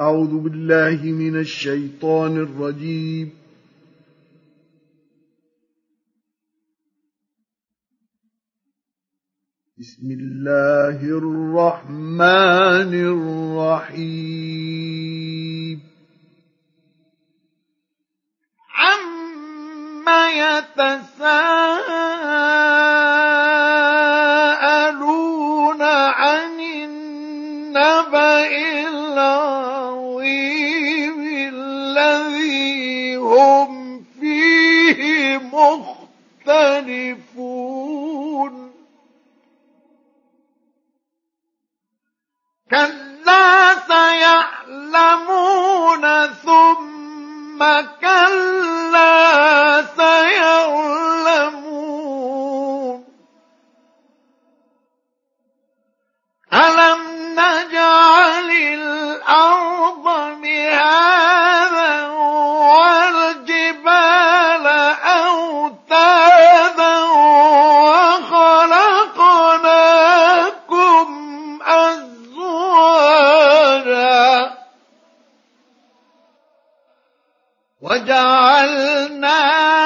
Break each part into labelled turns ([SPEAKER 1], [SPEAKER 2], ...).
[SPEAKER 1] أعوذ بالله من الشيطان الرجيم. بسم الله الرحمن الرحيم.
[SPEAKER 2] عما يتساءلون وجعلنا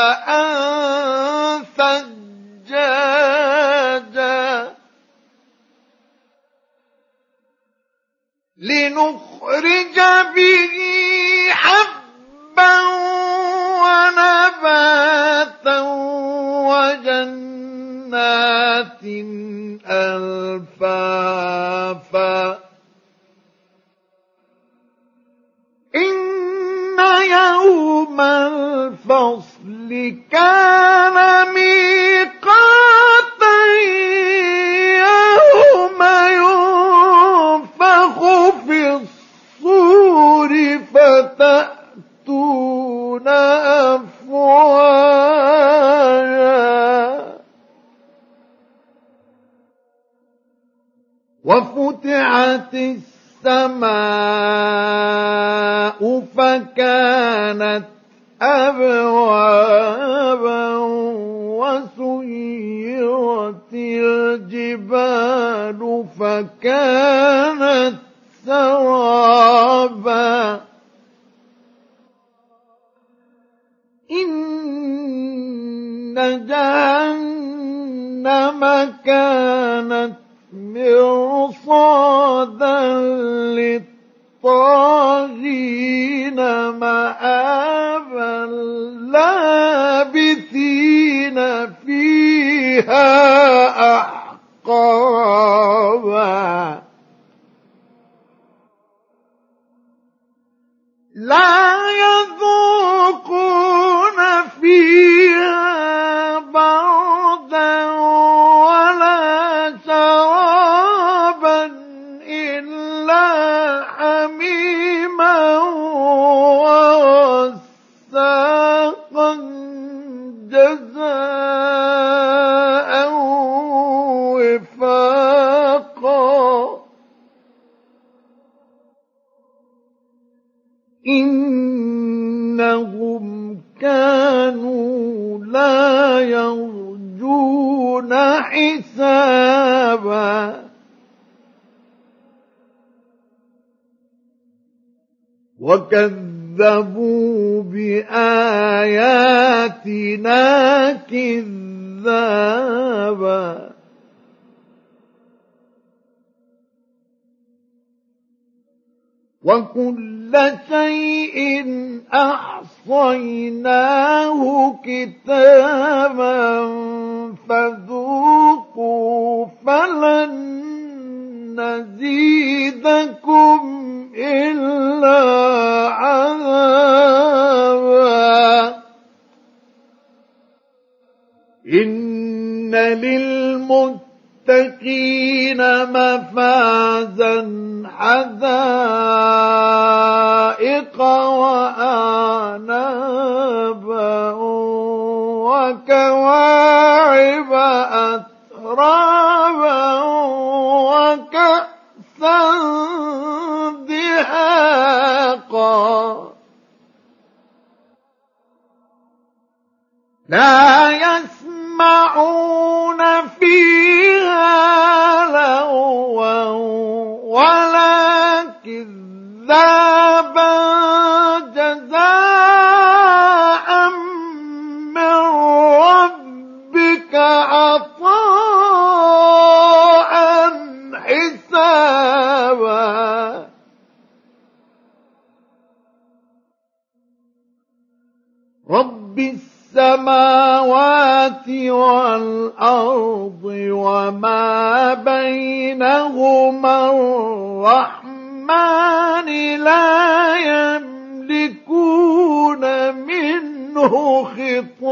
[SPEAKER 2] لنخرج به حبا ونباتا وجنات ألفافا. إن يوم الفصل كان ميقاتا أفواجا. وفتحت السماء فكانت أبوابا وسيرت الجبال فكانت سرابا. إن جهنم كانت مرصادا للطاغين مآبا لابثين فيها. حسابا وكذبوا بآياتنا كذابا. وكل شيء أحصيناه كتابا تتقوا فلن نزيدكم إلا عذابا. إن للمتقين مفازا حذابا دهاقا لا يسمعون فيها لغوا ولا كذابا جزاء رب السماوات والأرض وما بينهما الرحمن لا يملكون منه خطابا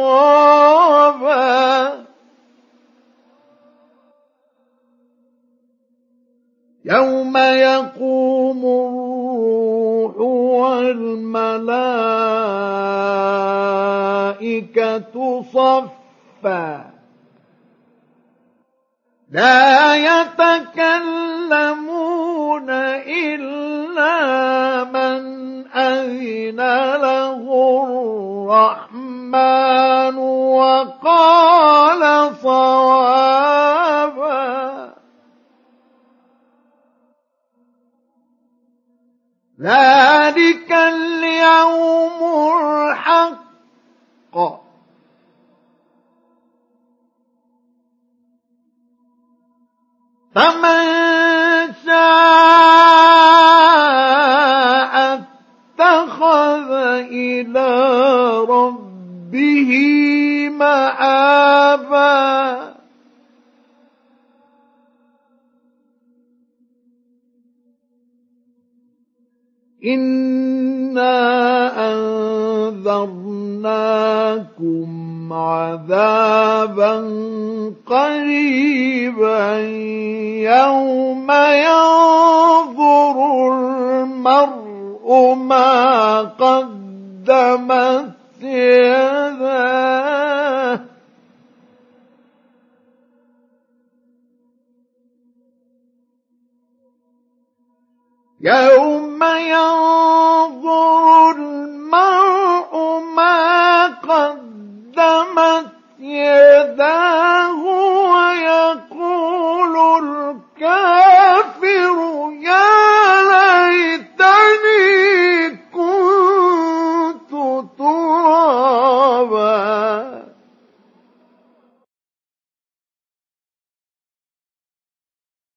[SPEAKER 2] والملائكة صفا لا يتكلمون إلا من أذن له الرحمن وقال صوابا. ذلك فمن شاء اتخذ إلى ربه مآبا إنا أنذرناكم عذابا قريبا يوم ينظر المرء ما قدمت يداه. يوم ينظر